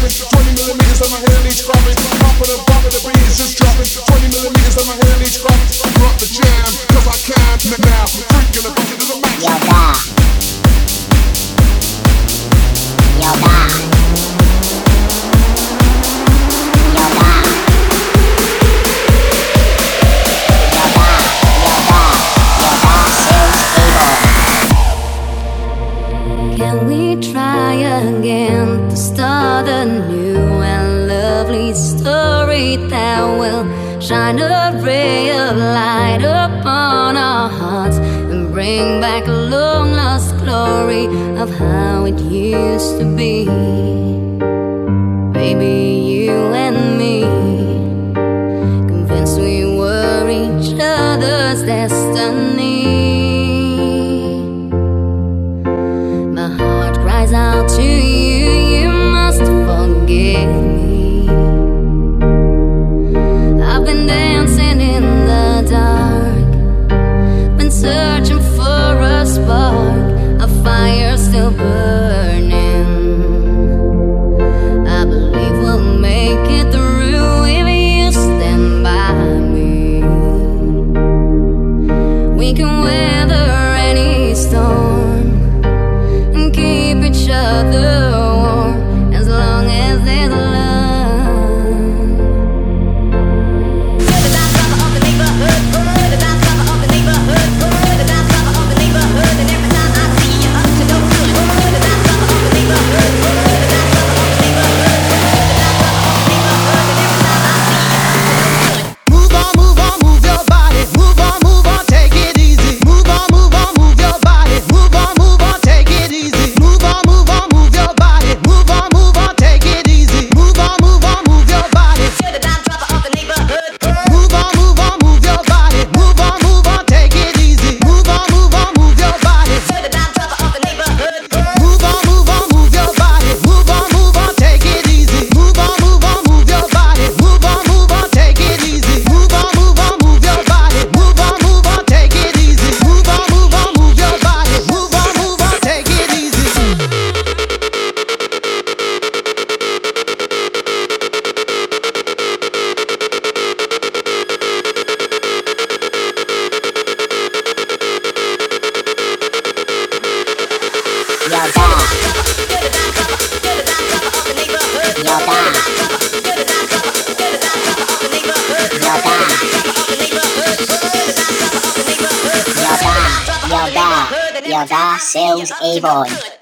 dropping. 20 millimeters on my head each popping. Popping and popping, the beat is just dropping. 20 millimeters on my head and each popping. Drop the jam, cause I can't. Now lovely story that will shine a ray of light upon our hearts and bring back a long lost glory of how it used to be. Baby, you and Rodar seus e-boy.